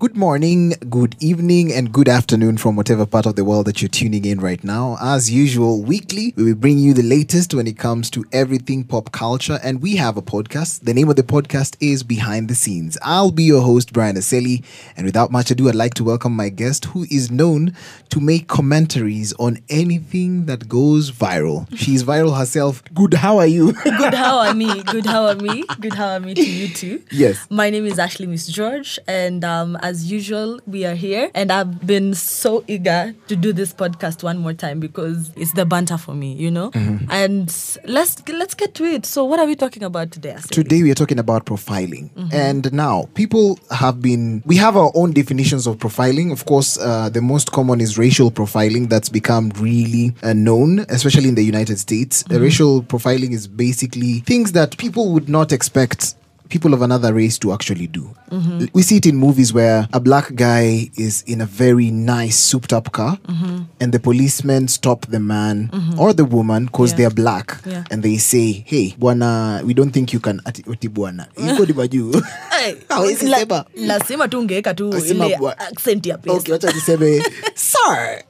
Good morning, good evening, and good afternoon from whatever part of the world that you're tuning in right now. As usual, weekly, we will bring you the latest when it comes to everything pop culture, and we have a podcast. The name of the podcast is Behind the Scenes. I'll be your host, Brian Aseli, and without much ado, I'd like to welcome my guest who is known to make commentaries on anything that goes viral. She's viral herself. Good, how are you? Good, how are me? Good, how are me? Good, how are me to you too? Yes. My name is Ashley Miss George, and um, as usual, we are here, and I've been so eager to do this podcast one more time because it's the banter for me, you know. Mm-hmm. And let's let's get to it. So, what are we talking about today? Aseli? Today we are talking about profiling. And now people have been, we have our own definitions of profiling. Of course, uh, the most common is racial profiling that's become really uh, known, especially in the United States. Uh, racial profiling is basically things that people would not expect people of another race to actually do. We see it in movies where a black guy is in a very nice souped up car and the policemen stop the man or the woman because Yeah. they're black Yeah. and they say, hey, bwana, we don't think you can ati oti bwana. Lazima tu ungeweka tu ile accent ya pesa. Okay, wacha niseme, sir,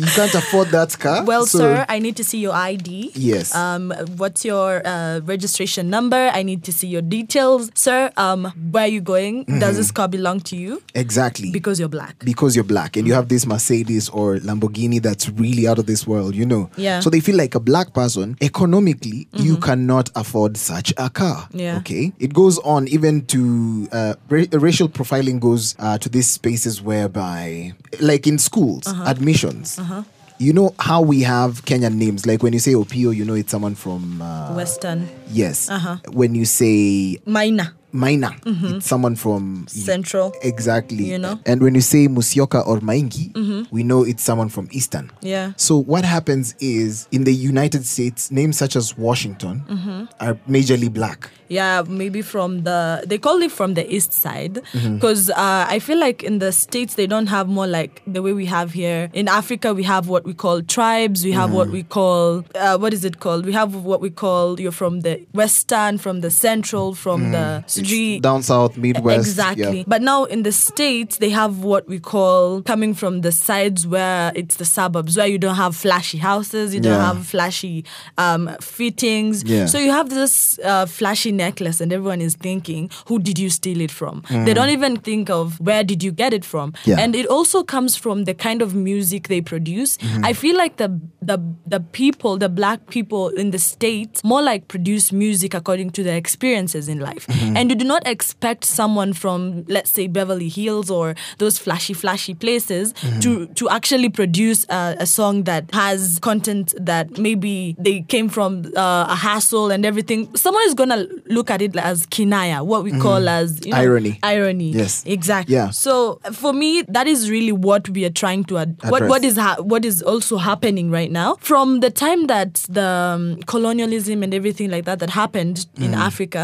you can't afford that car. Well, so- sir, I need to see your ID. Yes. Um, what's your uh, registration number? I need to see your details, sir. Um, where are you going? Mm-hmm. Does this car belong to you? Exactly. Because you're black. because you're black and you have this Mercedes or Lamborghini that's really out of this world, you know. Yeah. So they feel like a black person, economically, you cannot afford such a car. Yeah. Okay. It goes on even to uh, ra- racial profiling goes uh, to these spaces whereby, like in schools, admissions. You know how we have Kenyan names, like when you say Opio, you know it's someone from uh, Western. Yes. Uh-huh. When you say Minor. Maina, it's someone from Central. Exactly. You know? And when you say Musyoka or Maingi, mm-hmm. we know it's someone from Eastern. Yeah. So what happens is in the United States, names such as Washington mm-hmm. are majorly black. Yeah, maybe from the they call it from the east side because uh, I feel like in the states they don't have more like the way we have here in Africa. We have what we call tribes. We have what we call uh, what is it called? We have what we call you're from the western, from the central, from the sijui- Down south, Midwest. Exactly. yeah. But now in the States, they have what we call coming from the sides where it's the suburbs, where you don't have flashy houses, you don't Yeah. have flashy um, fittings. Yeah. So you have this uh, flashy necklace, and everyone is thinking, who did you steal it from? They don't even think of where did you get it from. And it also comes from the kind of music they produce. Mm-hmm. I feel like the, the, the people, the black people in the States, more like produce music according to their experiences in life. Mm-hmm. And you do not expect someone from, let's say, Beverly Hills or those flashy, flashy places Mm-hmm. to, to actually produce a, a song that has content that maybe they came from uh, a hassle and everything. Someone is going to look at it as kinaya, what we call as you know, Mm-hmm. Irony. Irony. Yes. Exactly. Yeah. So for me, that is really what we are trying to ad- what what is ha- what is also happening right now. From the time that the um, colonialism and everything like that that happened in Mm-hmm. Africa,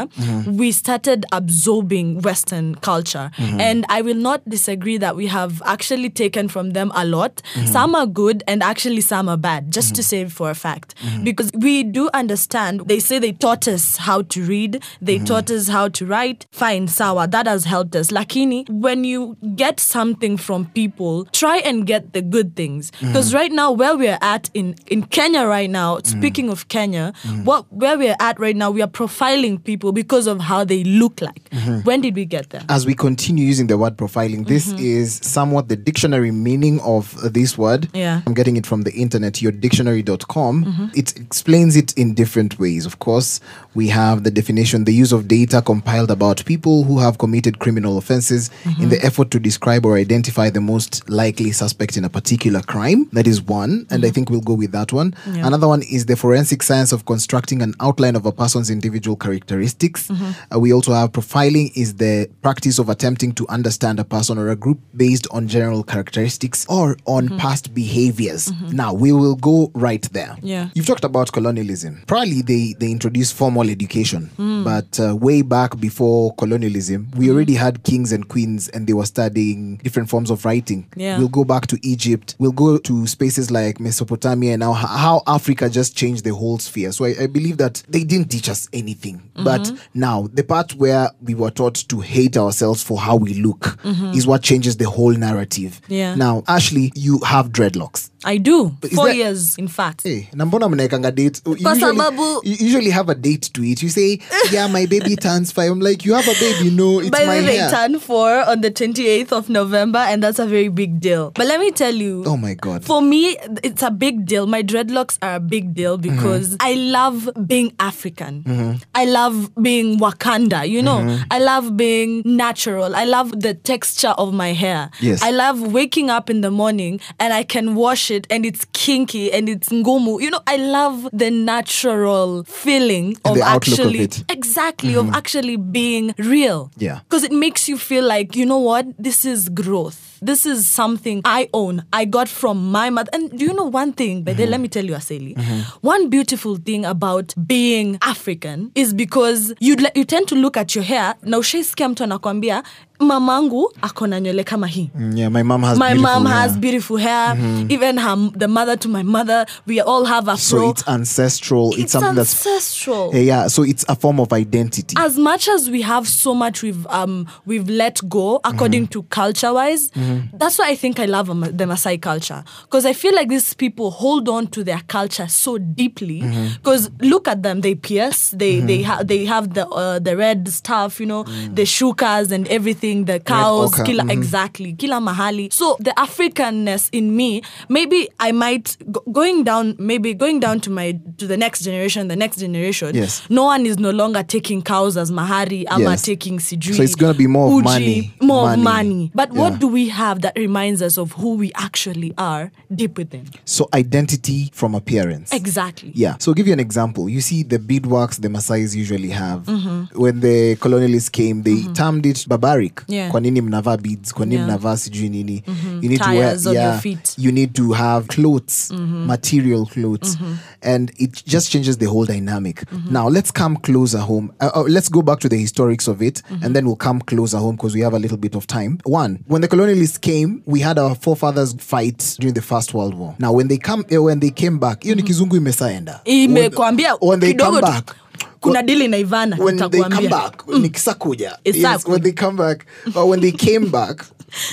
we started absorbing Western culture, Mm-hmm. and I will not disagree that we have actually taken from them a lot. Mm-hmm. Some are good, and actually some are bad. Just to say for a fact, because we do understand. They say they taught us how to read. They Mm-hmm. taught us how to write. Fine, sawa, that has helped us. Lakini, when you get something from people, try and get the good things. Mm-hmm. Because right now, where we're at in, in Kenya right now, Mm-hmm. speaking of Kenya, what where we're at right now, we are profiling people because of how they look like. Mm-hmm. When did we get there? As we continue using the word profiling, this is somewhat the dictionary meaning of this word. Yeah. I'm getting it from the internet, yourdictionary.com. It explains it in different ways. Of course, we have the definition the use of data compiled about people who have committed criminal offenses in the effort to describe or identify the most likely suspect in a particular crime. That is one. And I think we'll go with that one. Yeah. Another one is the forensic science of constructing an outline of a person's individual characteristics. Mm-hmm. Uh, we also have profiling is the practice of attempting to understand a person or a group based on general characteristics or on Mm-hmm. past behaviors. Now we will go right there. Yeah. You've talked about colonialism. Probably they they introduced formal education, Hmm. but uh, way back before colonialism, we already had kings and queens, and they were studying different forms of writing. Yeah. We'll go back to Egypt. We'll go to spaces like Mesopotamia and now how Africa just changed the whole sphere. So I, I believe that they didn't teach us anything. But now the part where we were taught to hate ourselves for how we look mm-hmm. is what changes the whole narrative. Yeah. Now, Ashley, you have dreadlocks. I do. Four years, in fact. Hey, na mbona mnaekanga date you usually, you usually have a date to it you say yeah my baby turns five i'm like you have a baby no it's By the my way, they turn four on the 28th of November, and that's a very big deal. But let me tell you. oh my god For me, it's a big deal. My dreadlocks are a big deal Mm-hmm. because I love being African. Mm-hmm. I love being Wakanda, you know. Mm-hmm. I love being natural. I love the texture of my hair. Yes. I love waking up in the morning and I can wash it and it's kinky and it's ngumu. You know, I love the natural feeling of of actually it. exactly of actually being real. Yeah. Because it makes you feel like, you know what? This is growth. This is something I own. I got from my mother. And do you know one thing? But then mm-hmm. let me tell you, Aseli. Mm-hmm. One beautiful thing about being African is because you you tend to look at your hair. Na ushaisikia mtu anakwambia mamangu ako na nywele kama hii. Mm, yeah my mom has my beautiful mom hair. has beautiful hair. Even her, the mother to my mother, we all have a so it's ancestral. It's, it's something that's ancestral. Eh, yeah so it's a form of identity. As much as we have so much we've um we've let go according to culture wise that's why i think i love um, the Maasai culture. Because i feel like these people hold on to their culture so deeply. Because look at them they pierce they they have they have the uh, the red stuff you know the shukas and everything the cows ochre, kila exactly kila mahali so the africanness in me maybe i might go, going down maybe going down to my to the next generation the next generation Yes. no one is no longer taking cows as mahari ama Yes. taking sijui So it's gonna be more uji, money. more Money. money but Yeah. what do we have that reminds us of who we actually are deep within so identity from appearance exactly Yeah. So, I'll give you an example. You see, the beadworks the Maasais usually have. Mm-hmm. When the colonialists came, they termed it barbaric. Yeah. Kwa nini mnavaa beads? Kwa nini Yeah. mnavaa sijui nini? You need to wear, yeah, feet. Mm-hmm. you need to have clothes, material clothes, and it just changes the whole dynamic. Mm-hmm. Now, let's come closer home. Uh, uh, let's go back to the historics of it, Mm-hmm. and then we'll come closer home because we have a little bit of time. One, when the colonialists came, we had our forefathers fight during the First World War. Now, when they come, uh, when they came back, hiyo ni kizungu imesaenda. imekwambia When, they kidogo come back, kuna dili na ivana when they come back, nikisakuja. Yes, when they come back, or when they came back,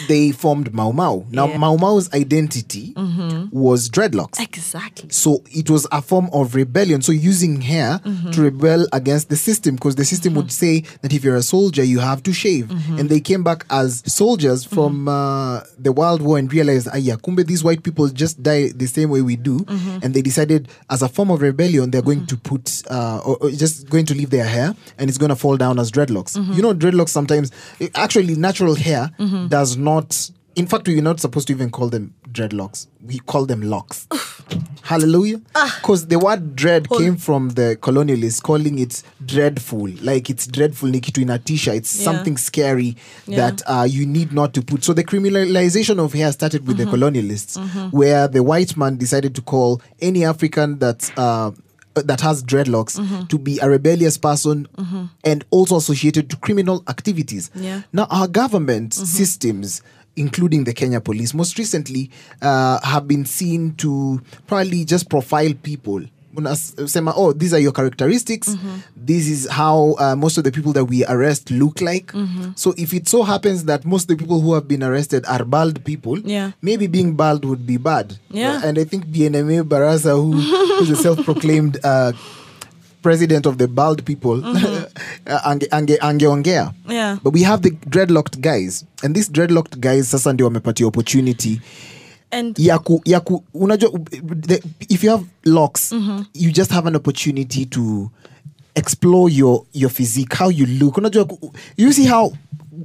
they formed Mau Mau. Now, Yeah. Mm-hmm. Mau Mau's identity was dreadlocks. exactly So it was a form of rebellion. So using hair Mm-hmm. to rebel against the system, because the system would say that if you're a soldier, you have to shave. Mm-hmm. And they came back as soldiers from uh, the World War and realized, ah, yeah, kumbe these white people just die the same way we do. Mm-hmm. And they decided, as a form of rebellion, they're going to put, uh, or, or just going to leave their hair, and it's going to fall down as dreadlocks. Mm-hmm. You know, dreadlocks sometimes, actually, natural hair does not. In fact, we're not supposed to even call them dreadlocks. We call them locks. Hallelujah. Ah. Because the word dread came from the colonialists calling it dreadful. Like it's dreadful, Nikitu in a t-shirt. It's Yeah. something scary Yeah. that uh, you need not to put. So the criminalization of hair started with Mm-hmm. the colonialists, where the white man decided to call any African that's uh, that has dreadlocks Mm-hmm. to be a rebellious person and also associated to criminal activities. Yeah. Now, our government systems, including the Kenya police, most recently uh, have been seen to probably just profile people. Unasema, oh, these are your characteristics. This is how uh, most of the people that we arrest look like. So, if it so happens that most of the people who have been arrested are bald people, Yeah. maybe being bald would be bad. Yeah. And I think BNMA Barasa, who, is a self proclaimed uh, president of the bald people, ange, ange. Yeah. But we have the dreadlocked guys. And these dreadlocked guys sasa ndio wamepatia opportunity and ya ku, ya ku, unajua if you have locks mm-hmm. you just have an opportunity to explore your your physique how you look. Unajua you see how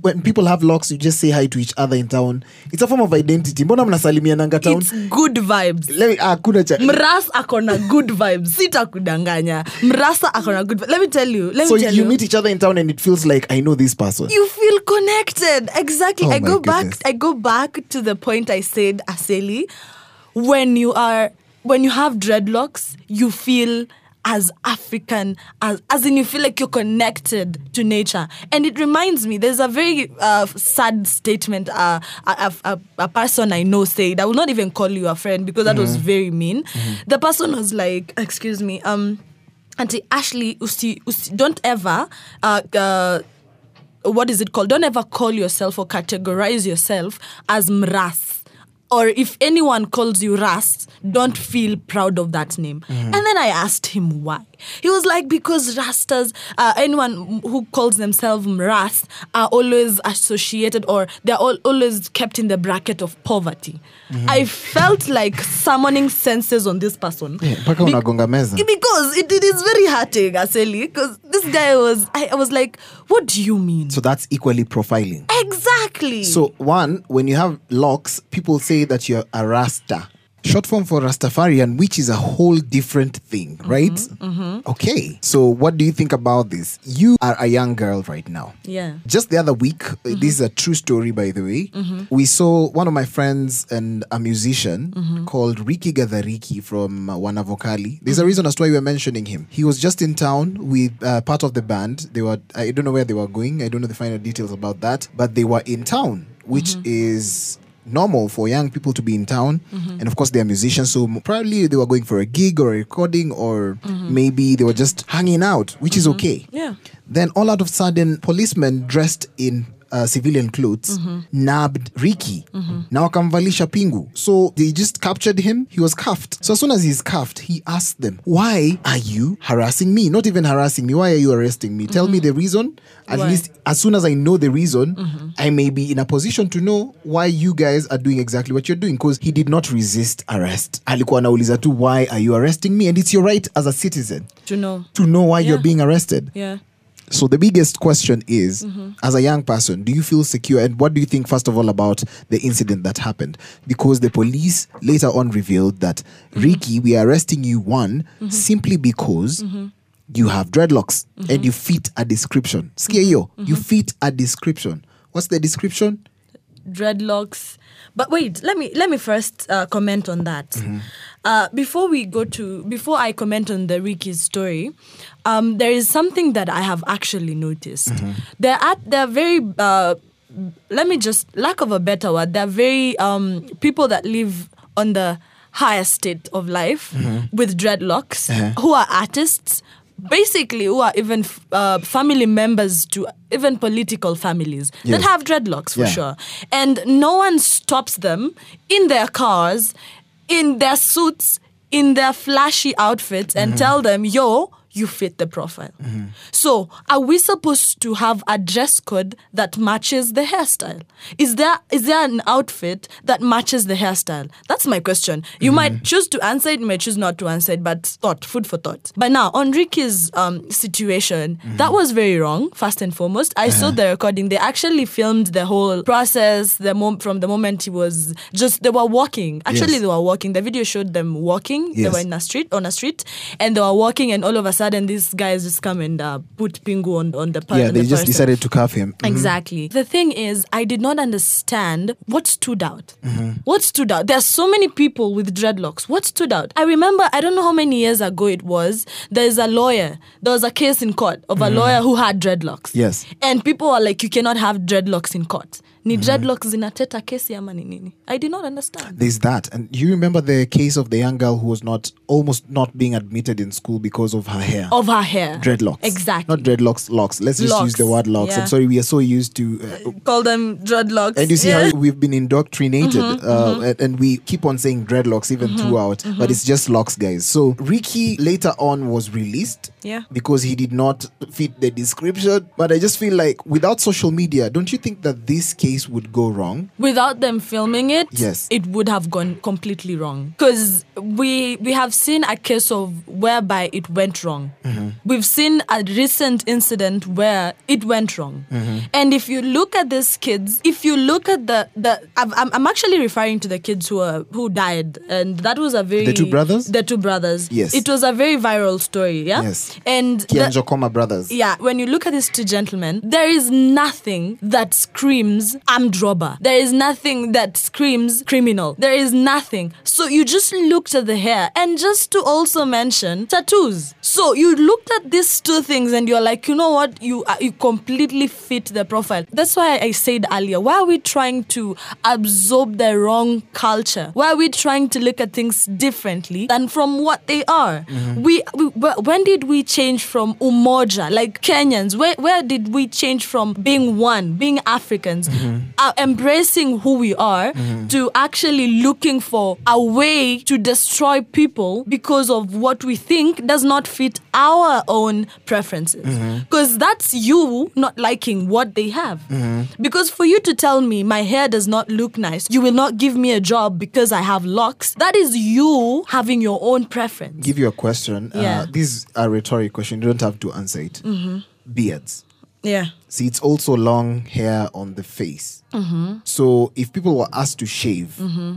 when people have locks, you just say hi to each other in town. It's a form of identity. Mbona mnasalimiananga town? it's good vibes Let me, ah, kuna cha, mras akona good vibes sitakudanganya mrasa akona good vi- let me tell you let so me tell you you meet each other in town and it feels like I know this person. you feel connected exactly Oh i go goodness. back i go back to the point i said aseli when you are when you have dreadlocks you feel as african as as in you feel like you're connected to nature and it reminds me there's a very uh, sad statement uh, a, a, a person i know said i will not even call you a friend because that was very mean the person was like excuse me um auntie ashley usi, usi, don't ever uh, uh, what is it called? Don't ever call yourself or categorize yourself as mras. Or if anyone calls you Ras, don't feel proud of that name. And then I asked him why. He was like, because Rastas, uh, anyone who calls themselves Mras, are always associated or they're all, always kept in the bracket of poverty. I felt like summoning senses on this person. Yeah, Be- because it, it is very hurting, Aseli. Because this guy was, I, I was like, what do you mean? So that's equally profiling. exactly. So one, when you have locks, people say that you're a Rasta. Short form for Rastafarian, which is a whole different thing, mm-hmm, right? Mm-hmm. Okay. So what do you think about this? You are a young girl right now. yeah. Just the other week, uh, mm-hmm. this is a true story, by the way. We saw one of my friends and a musician called Ricky Gathariki from uh, Wanavokali. There's a reason as to why we were mentioning him. He was just in town with uh, part of the band. They were, I don't know where they were going. I don't know the final details about that, but they were in town, which is normal for young people to be in town. Mm-hmm. And of course they are musicians so probably they were going for a gig or a recording or mm-hmm. maybe they were just hanging out which is mm-hmm. okay. Yeah. then all out of sudden, policemen dressed in uh, civilian clothes mm-hmm. nabbed Ricky. Mm-hmm. Now akamvalisha pingu. So they just captured him. He was cuffed. So as soon as he's cuffed, he asked them, "Why are you harassing me? Not even harassing me. Why are you arresting me? Tell me mm-hmm. the reason. At Why? least as soon as I know the reason, I may be in a position to know why you guys are doing exactly what you're doing." Because he did not resist arrest. Alikuwa anauliza tu, "Why are you arresting me?" And it's your right as a citizen To know. to know why you're being arrested. Yeah. So the biggest question is, Mm-hmm. as a young person, do you feel secure? And what do you think, first of all, about the incident that happened? Because the police later on revealed that Mm-hmm. Ricky, we are arresting you one simply because. Mm-hmm. You have dreadlocks and you fit a description. Skia yo, Mm-hmm. you fit a description. What's the description? Dreadlocks. But wait, let me let me first uh, comment on that. Uh, before we go to before I comment on the Ricky's story, um, there is something that I have actually noticed. They're at they're very. Uh, let me just lack of a better word. They're very um, people that live on the higher state of life with dreadlocks Uh-huh. who are artists basically who are even uh, family members to even political families that have dreadlocks for Yeah. sure. And no one stops them in their cars in their suits in their flashy outfits and tell them yo you fit the profile. So are we supposed to have a dress code that matches the hairstyle? Is there is there an outfit that matches the hairstyle? That's my question. You mm-hmm. might choose to answer it you might choose not to answer it but thought food for thought. But now on ricky's um, situation mm-hmm. that was very wrong first and foremost. I saw uh-huh. the recording. They actually filmed the whole process the mom- from the moment he was just they were walking. Actually Yes. they were walking. The video showed them walking. They were in a street on a street and they were walking and all of a sudden these guys just come and uh, put pingu on, on the per- yeah, they the just person. decided to cuff him. Mhm. Exactly. The thing is, I did not understand what stood out. Mm-hmm. What stood out? There's so many people with dreadlocks. What stood out? I remember, I don't know how many years ago it was, there's a lawyer. There was a case in court of a lawyer who had dreadlocks. Mm-hmm. Yes. And people were like, you cannot have dreadlocks in court. Ni dreadlocks zinateta kesi ama ni nini? I did not understand. There's that. And you remember the case of the young girl who was not almost not being admitted in school because of her hair. Of her hair. dreadlocks. Exactly. Not dreadlocks, locks. Let's just use the word locks. yeah. I'm sorry, we are so used to. Uh, Call them dreadlocks. and you see Yeah. how we've been indoctrinated, Mm-hmm, uh, and, and we keep on saying dreadlocks even throughout, but it's just locks, guys. So Ricky later on was released. Yeah. Because he did not fit the description. But I just feel like without social media, don't you think that this case case would go wrong. without them filming it Yes. it would have gone completely wrong because we we have seen a case of whereby it went wrong Mm-hmm. we've seen a recent incident where it went wrong Mm-hmm. and if you look at these kids if you look at the the I'm, I'm actually referring to the kids who are who died and that was a very The two brothers? the two brothers Yes. it was a very viral story yeah Yes. and the- Kianjo Koma brothers. yeah, when you look at these two gentlemen, there is nothing that screams armed robber. There is nothing that screams criminal. There is nothing. So you just looked at the hair and just to also mention tattoos. So you looked at these two things and you're like, you know what? You uh, you completely fit the profile. That's why I said earlier, why are we trying to absorb the wrong culture? Why are we trying to look at things differently than from what they are? We, we when did we change from umoja like Kenyans? Where where did we change from being one, being Africans, uh, embracing who we are, to actually looking for a way to destroy people because of what we think does not fit our own preferences? Because that's you not liking what they have. Because for you to tell me my hair does not look nice, you will not give me a job because I have locks. That is you having your own preference. Give you a question. Yeah. Uh, this is a rhetoric question. You don't have to answer it. Beards. Yeah. See, it's also long hair on the face. Mm-hmm. So if people were asked to shave, mm-hmm.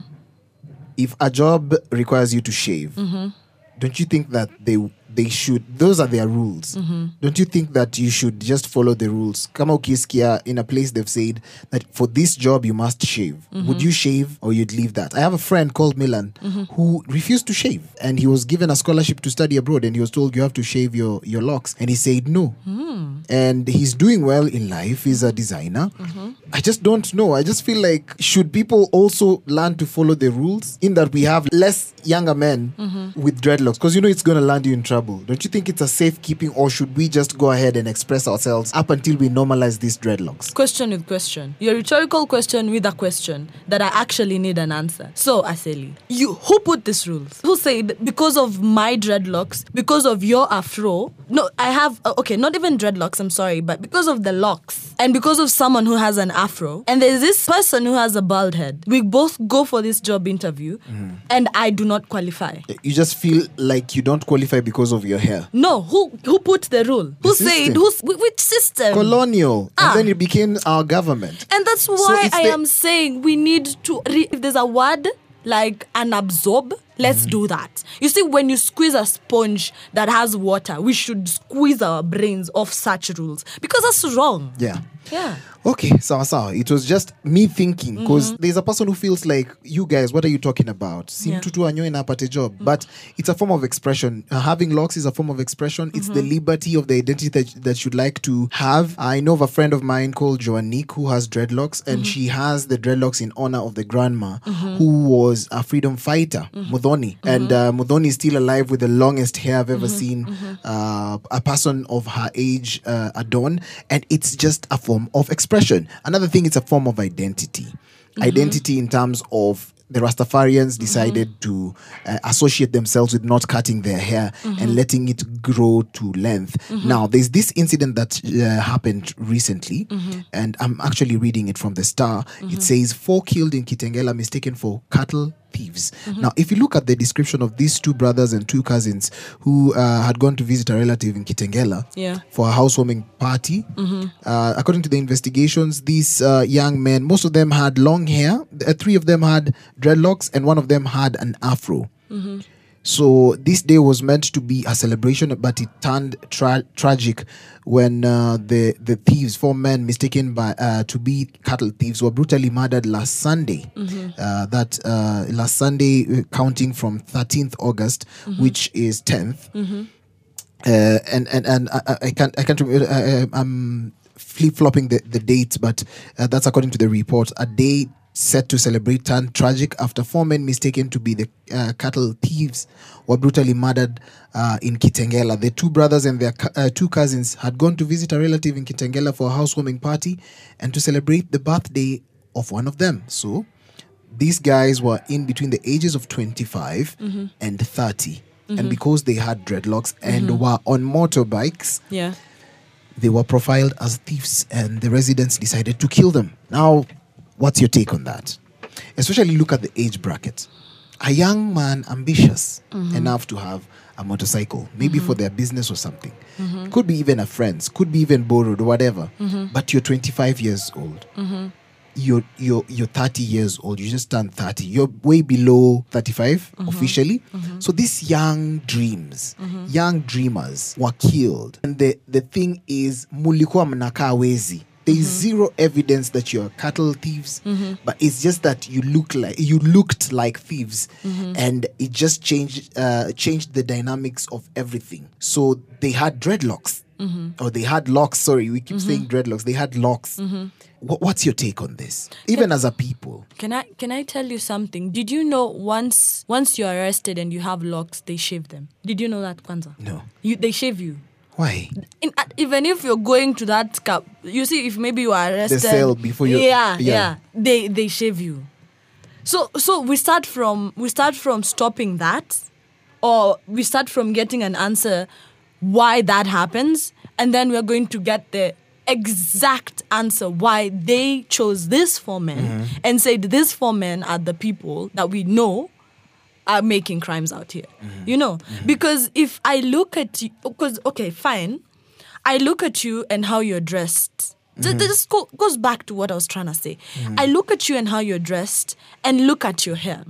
if a job requires you to shave, mm-hmm. don't you think that they they should those are their rules. Mm-hmm. Don't you think that you should just follow the rules? Kama ukisikia in a place they've said that for this job you must shave. Mm-hmm. Would you shave or you'd leave that? I have a friend called milan mm-hmm. who refused to shave and he was given a scholarship to study abroad and he was told you have to shave your your locks and he said no. Hmm. And he's doing well in life. He's a designer. I just don't know. I just feel like should people also learn to follow the rules in that we have less younger men with dreadlocks? Because you know it's going to land you in trouble don't you think it's a safekeeping or should we just go ahead and express ourselves up until we normalize these dreadlocks Question with question. Your rhetorical question with a question that I actually need an answer. So, Aseli, you who put these rules? Who said because of my dreadlocks, because of your afro? No, I have uh, okay, not even dreadlocks. I'm sorry, but because of the locks and because of someone who has an afro, and there's this person who has a bald head. We both go for this job interview, and I do not qualify. you just feel like you don't qualify because of your hair No, who who put the rule? Who The said who's which system? colonial Ah. and then it became our government And that's why it's I the- am saying we need to, re- if there's a word like an absorb, let's Mm-hmm. do that. You see, when you squeeze a sponge that has water, we should squeeze our brains off such rules because that's wrong. yeah Yeah. Okay, so sawa. It was just me thinking because mm-hmm. there's a person who feels like you guys. What are you talking about? Si Yeah. mtu tu anyoe na apate job, mm-hmm. but it's a form of expression. Uh, having locks is a form of expression. It's the mm-hmm. liberty of the identity that, that you'd like to have. I know of a friend of mine called Joannick who has dreadlocks, and she has the dreadlocks in honor of the grandma who was a freedom fighter, Muthoni, and uh, Muthoni is still alive with the longest hair I've ever seen uh, a person of her age uh, adorn, and it's just a form of expression. Another thing, it's a form of identity. Mm-hmm. Identity in terms of the Rastafarians mm-hmm. decided to uh, associate themselves with not cutting their hair mm-hmm. and letting it grow to length. Now, there's this incident that uh, happened recently, and I'm actually reading it from the Star. It says four killed in Kitengela mistaken for cattle thieves. Now, if you look at the description of these two brothers and two cousins who uh, had gone to visit a relative in Kitengela Yeah. for a housewarming party, uh, according to the investigations, these uh, young men, most of them had long hair. Uh, three of them had dreadlocks, and one of them had an afro. So this day was meant to be a celebration, but it turned tra- tragic when uh, the the thieves, four men mistaken by uh, to be cattle thieves, were brutally murdered last Sunday. Uh, that uh, last Sunday, uh, counting from 13th August, which is 10th. Uh, and and and I, I- I can't I can't remember. Uh, I'm flip flopping the the dates, but uh, that's according to the report. A day set to celebrate turned tragic after four men mistaken to be the uh, cattle thieves were brutally murdered uh, in Kitengela. The two brothers and their uh, two cousins had gone to visit a relative in Kitengela for a housewarming party and to celebrate the birthday of one of them. So these guys were in between the ages of 25 and 30. And because they had dreadlocks and were on motorbikes, Yeah. they were profiled as thieves and the residents decided to kill them. Now, What's your take on that? Especially look at the age bracket. A young man ambitious mm-hmm. enough to have a motorcycle, maybe mm-hmm. for their business or something. Mm-hmm. Could be even a friend's, could be even borrowed or whatever. But you're 25 years old. You're, you're you're 30 years old. You just turned 30. You're way below 35 officially. So these young dreams, young dreamers were killed. And the, the thing is, mulikuwa mnakaa wezi. There is mm-hmm. zero evidence that you're cattle thieves, mm-hmm. but it's just that you look like you looked like thieves, mm-hmm. and it just changed uh, changed the dynamics of everything. So they had dreadlocks, or they had locks. Sorry, we keep saying dreadlocks. They had locks. Wha- what's your take on this? Even as a people, Can I can I tell you something? Did you know once once you're arrested and you have locks, they shave them? Did you know that, Kwanzaa? no. You, they shave you. Why? In, uh, even if you're going to that cap, you see, if maybe you are arrested, the cell before you- yeah, yeah. yeah, they they shave you. So so we start from we start from stopping that, or we start from getting an answer why that happens, and then we're going to get the exact answer why they chose this four men Mm-hmm. and said these four men are the people that we know are making crimes out here. Mm-hmm. You know, because if I look at you, because okay, fine, I look at you and how you're dressed. Mm-hmm. This go- goes back to what I was trying to say. I look at you and how you're dressed, and look at your hair.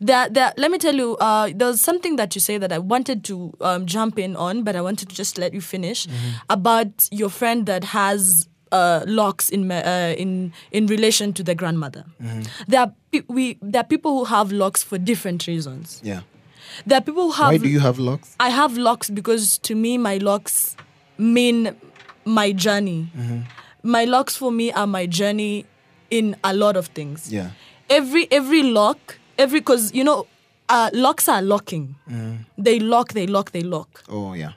There, there, let me tell you, uh, there was something that you say that I wanted to um, jump in on, but I wanted to just let you finish Mm-hmm. about your friend that has uh, locks in uh, in in relation to the grandmother. Mm-hmm. There are pe- we there are people who have locks for different reasons. Yeah. There are people who have. Why do you have locks? I have locks because to me my locks mean my journey. My locks for me are my journey in a lot of things. Yeah. Every every lock, every because you know, uh, locks are locking. They lock, they lock, they lock. Oh yeah.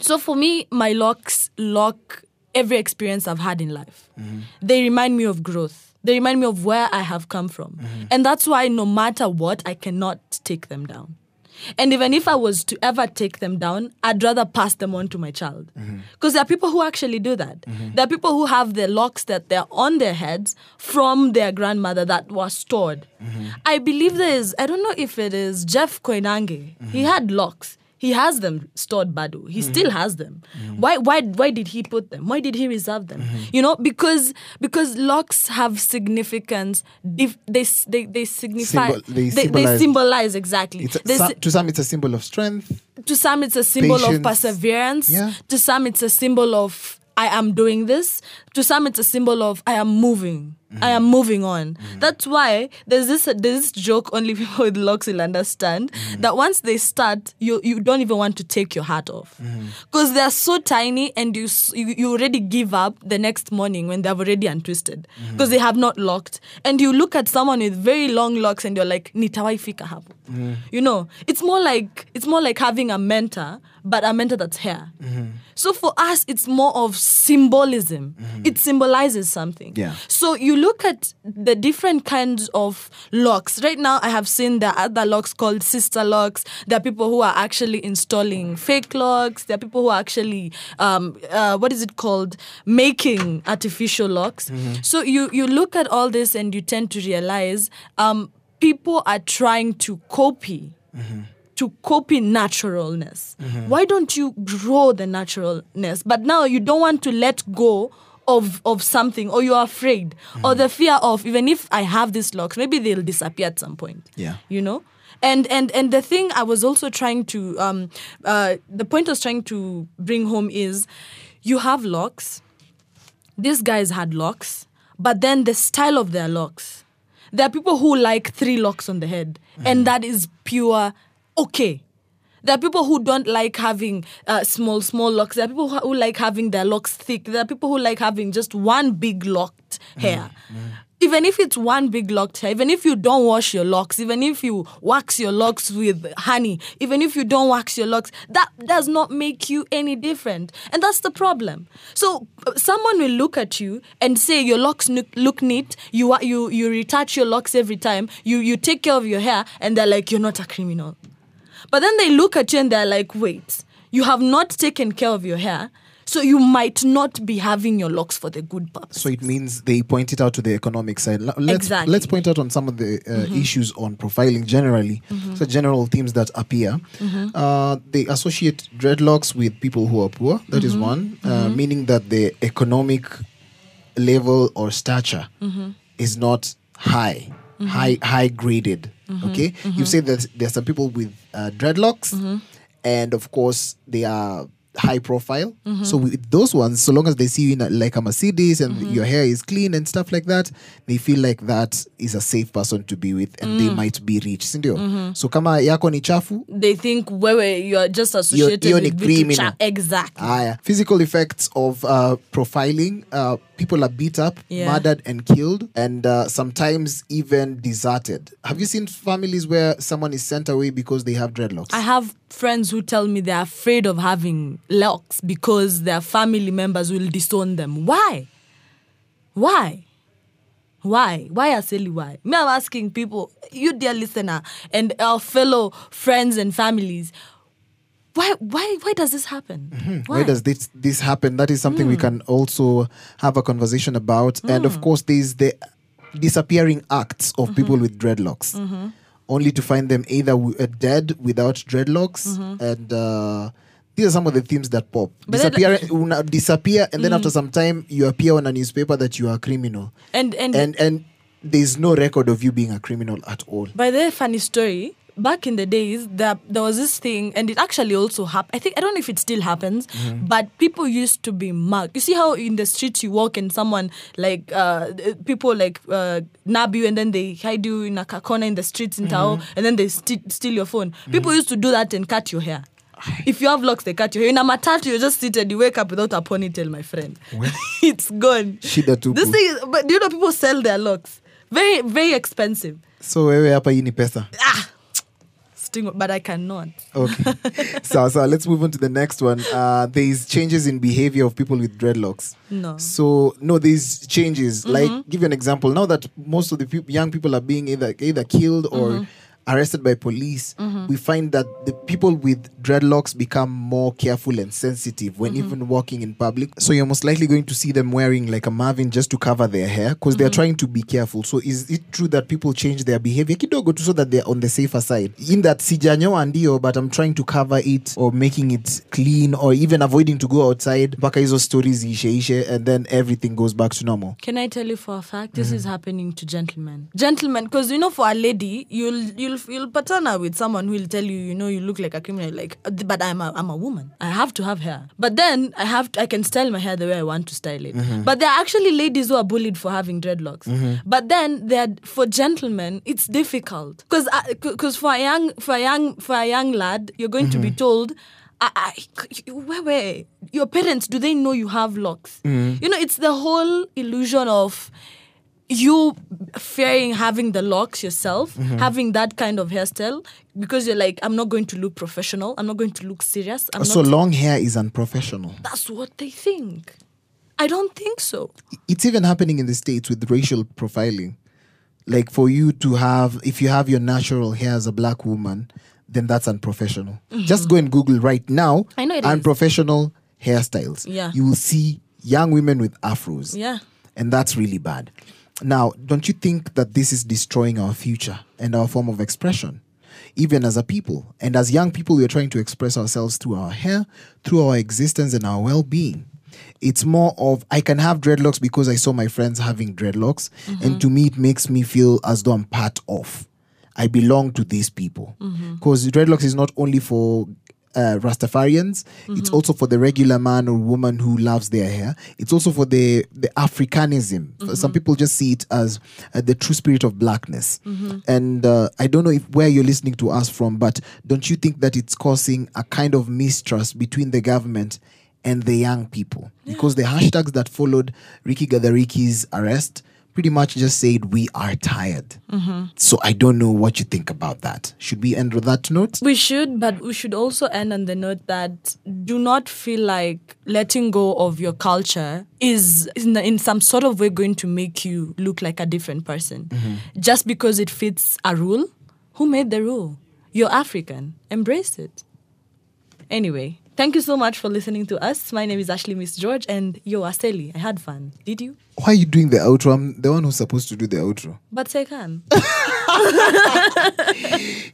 So for me, my locks lock every experience I've had in life. They remind me of growth. They remind me of where I have come from. And that's why no matter what, I cannot take them down. And even if I was to ever take them down, I'd rather pass them on to my child. Because there are people who actually do that. There are people who have their locks that they're on their heads from their grandmother that was stored. I believe there is, I don't know if it is Jeff Koinange. He had locks. He has them stored, Badu. He still mm-hmm. has them. Mm-hmm. Why? Why? Why did he put them? Why did he reserve them? Mm-hmm. You know, because because locks have significance. Dif- they they they signify. Symbol- they they, they symbolize- symbolize exactly. A, some, to some, it's a symbol of strength. to some, it's a symbol of perseverance. Yeah. To some, it's a symbol of I am doing this. To some, it's a symbol of I am moving. I am moving on. That's why there's this there's this joke only people with locks will understand that once they start, you you don't even want to take your hat off because they're so tiny and you, you you already give up the next morning when they've already untwisted because they have not locked. And you look at someone with very long locks and you're like nitawai fika hapo. You know, it's more like it's more like having a mentor, but a mentor that's hair. So for us, it's more of symbolism. It symbolizes something. Yeah. So you look at the different kinds of locks. Right now, I have seen the other locks called sister locks. There are people who are actually installing fake locks. There are people who are actually, um, uh, what is it called, making artificial locks. So you you look at all this and you tend to realize um, people are trying to copy to copy naturalness. Why don't you grow the naturalness? But now you don't want to let go of of something or you're afraid or the fear of even if I have these locks, maybe they'll disappear at some point. Yeah. You know? And and and the thing I was also trying to um uh the point I was trying to bring home is you have locks. These guys had locks, but then the style of their locks. There are people who like three locks on the head, and mm. that is pure okay. There are people who don't like having uh, small, small locks. There are people who, who like having their locks thick. There are people who like having just one big locked mm. hair. Mm. Even if it's one big locked hair, even if you don't wash your locks, even if you wax your locks with honey, even if you don't wax your locks, that does not make you any different. And that's the problem. So uh, someone will look at you and say your locks look, look neat. You you you retouch your locks every time. You you take care of your hair, and they're like you're not a criminal. But then they look at you and they're like, wait, you have not taken care of your hair. So you might not be having your locks for the good purpose. So it means they point it out to the economic side. Let's, Exactly. let's point out on some of the uh, mm-hmm. issues on profiling generally. Mm-hmm. So general themes that appear. Mm-hmm. Uh, they associate dreadlocks with people who are poor. That is one, uh, meaning that the economic level or stature is not high, high, high graded. Okay, you say that there are some people with uh, dreadlocks, and of course they are high profile. So with those ones, so long as they see you in a, like a Mercedes and your hair is clean and stuff like that, they feel like that is a safe person to be with, and they might be rich, sindio? So kama yako ni chafu, They think wewe you are just associated you're ni with criminal. cha- Exactly. Aya. Physical effects of uh, profiling. Uh, people are beat up, Yeah. murdered, and killed, and uh, sometimes even deserted. Have you seen families where someone is sent away because they have dreadlocks? I have friends who tell me they're afraid of having locks because their family members will disown them. Why? Why? Why? Why Aseli? Why? Me, I'm asking people, you dear listener, and our fellow friends and families, why? Why? Why does this happen? Mm-hmm. Why does this this happen? That is something we mm. can also have a conversation about. And of mm. course, there's the disappearing acts of people mm-hmm. with dreadlocks, mm-hmm. Only to find them either w- uh, dead without dreadlocks. And uh, these are some of the themes that pop. But disappear, disappear, and then after some time, you appear on a newspaper that you are a criminal, And and, and and there's no record of you being a criminal at all. By the funny story. Back in the days, there, there was this thing, and it actually also happened. I think I don't know if it still happens, but people used to be mugged. You see how in the streets you walk and someone like uh, people like uh, nab you, and then they hide you in a corner in the streets in Tao, and then they sti- steal your phone. People used to do that and cut your hair. If you have locks, they cut your hair. In a matatu, you just sit and You wake up without a ponytail, my friend. it's gone. Shida tupu. This thing, is, but do you know people sell their locks? Very, very expensive. So wewe hapa hii ni pesa. But I cannot. Okay. so, so let's move on to the next one. Uh, there's changes in behavior of people with dreadlocks. No. So no, there's changes. Like, give you an example. Now that most of the peop young people are being either either killed or arrested by police, mm-hmm. we find that the people with dreadlocks become more careful and sensitive when mm-hmm. even walking in public. So you're most likely going to see them wearing like a Marvin just to cover their hair because they're mm-hmm. trying to be careful. So is it true that people change their behavior kidogo to so that they're on the safer side? In that sijanyoa ndio, but I'm trying to cover it or making it clean or even avoiding to go outside mpaka hizo stories ishe and then everything goes back to normal. Can I tell you for a fact this mm. is happening to gentlemen? Gentlemen, because you know, for a lady, you'll you'll you'll partner with someone who will tell you, you know, you look like a criminal. Like, "Uh, but I'm a I'm a woman. I have to have hair. But then I have to, I can style my hair the way I want to style it. Mm-hmm. But there are actually ladies who are bullied for having dreadlocks. Mm-hmm. But then there for gentlemen, it's difficult because because uh, for a young for a young for a young lad, you're going to be mm-hmm. told. I, I, where, where your parents do they know you have locks? You know, it's the whole illusion of you fearing having the locks yourself, having that kind of hairstyle because you're like, I'm not going to look professional. I'm not going to look serious. I'm so long hair is unprofessional. That's what they think. I don't think so. It's even happening in the states with racial profiling. Like for you to have, if you have your natural hair as a black woman, then that's unprofessional. Just go and Google right now. Mm-hmm. I know it is. unprofessional hairstyles. Yeah. you will see young women with afros. Yeah. and that's really bad. Now, don't you think that this is destroying our future and our form of expression? Even as a people, and as young people, we are trying to express ourselves through our hair, through our existence, and our well being. It's more of I can have dreadlocks because I saw my friends having dreadlocks, and mm-hmm. to me, it makes me feel as though I'm part of. I belong to these people. Mm-hmm. Because dreadlocks is not only for uh, Rastafarians, it's also for the regular man or woman who loves their hair. It's also for the, the Africanism. Some people just see it as uh, the true spirit of blackness. And uh, I don't know if where you're listening to us from, but don't you think that it's causing a kind of mistrust between the government and the young people? Because the hashtags that followed Ricky Gadariki's arrest pretty much just said we are tired. Mm-hmm. So I don't know what you think about that. Should we end with that note? We should, but we should also end on the note that do not feel like letting go of your culture is in, in some sort of way going to make you look like a different person. Mm-hmm. Just because it fits a rule. Who made the rule? You're African. Embrace it. Anyway, Thank you so much for listening to us. My name is Ashley Miss George, and yo, Aseli, I had fun. Did you? Why are you doing the outro? I'm the one who's supposed to do the outro. But I can.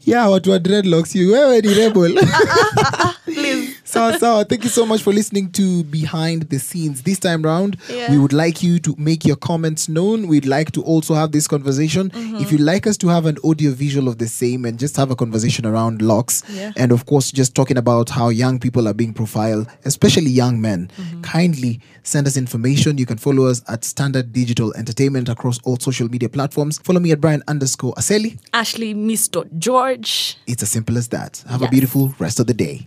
Yeah, watu wa dreadlocks, you were ni rebel. Uh-uh. Please. Sawa sawa. Thank you so much for listening to Behind the Scenes. This time round, Yeah. we would like you to make your comments known. We'd like to also have this conversation. Mm-hmm. If you'd like us to have an audio visual of the same and just have a conversation around locks, Yeah. and of course, just talking about how young people are being profiled, especially young men, Mm-hmm. kindly send us information. You can follow us at Standard Digital Entertainment across all social media platforms. Follow me at Brian underscore Aseli. Ashley Miss George. It's as simple as that. Have a beautiful rest of the day.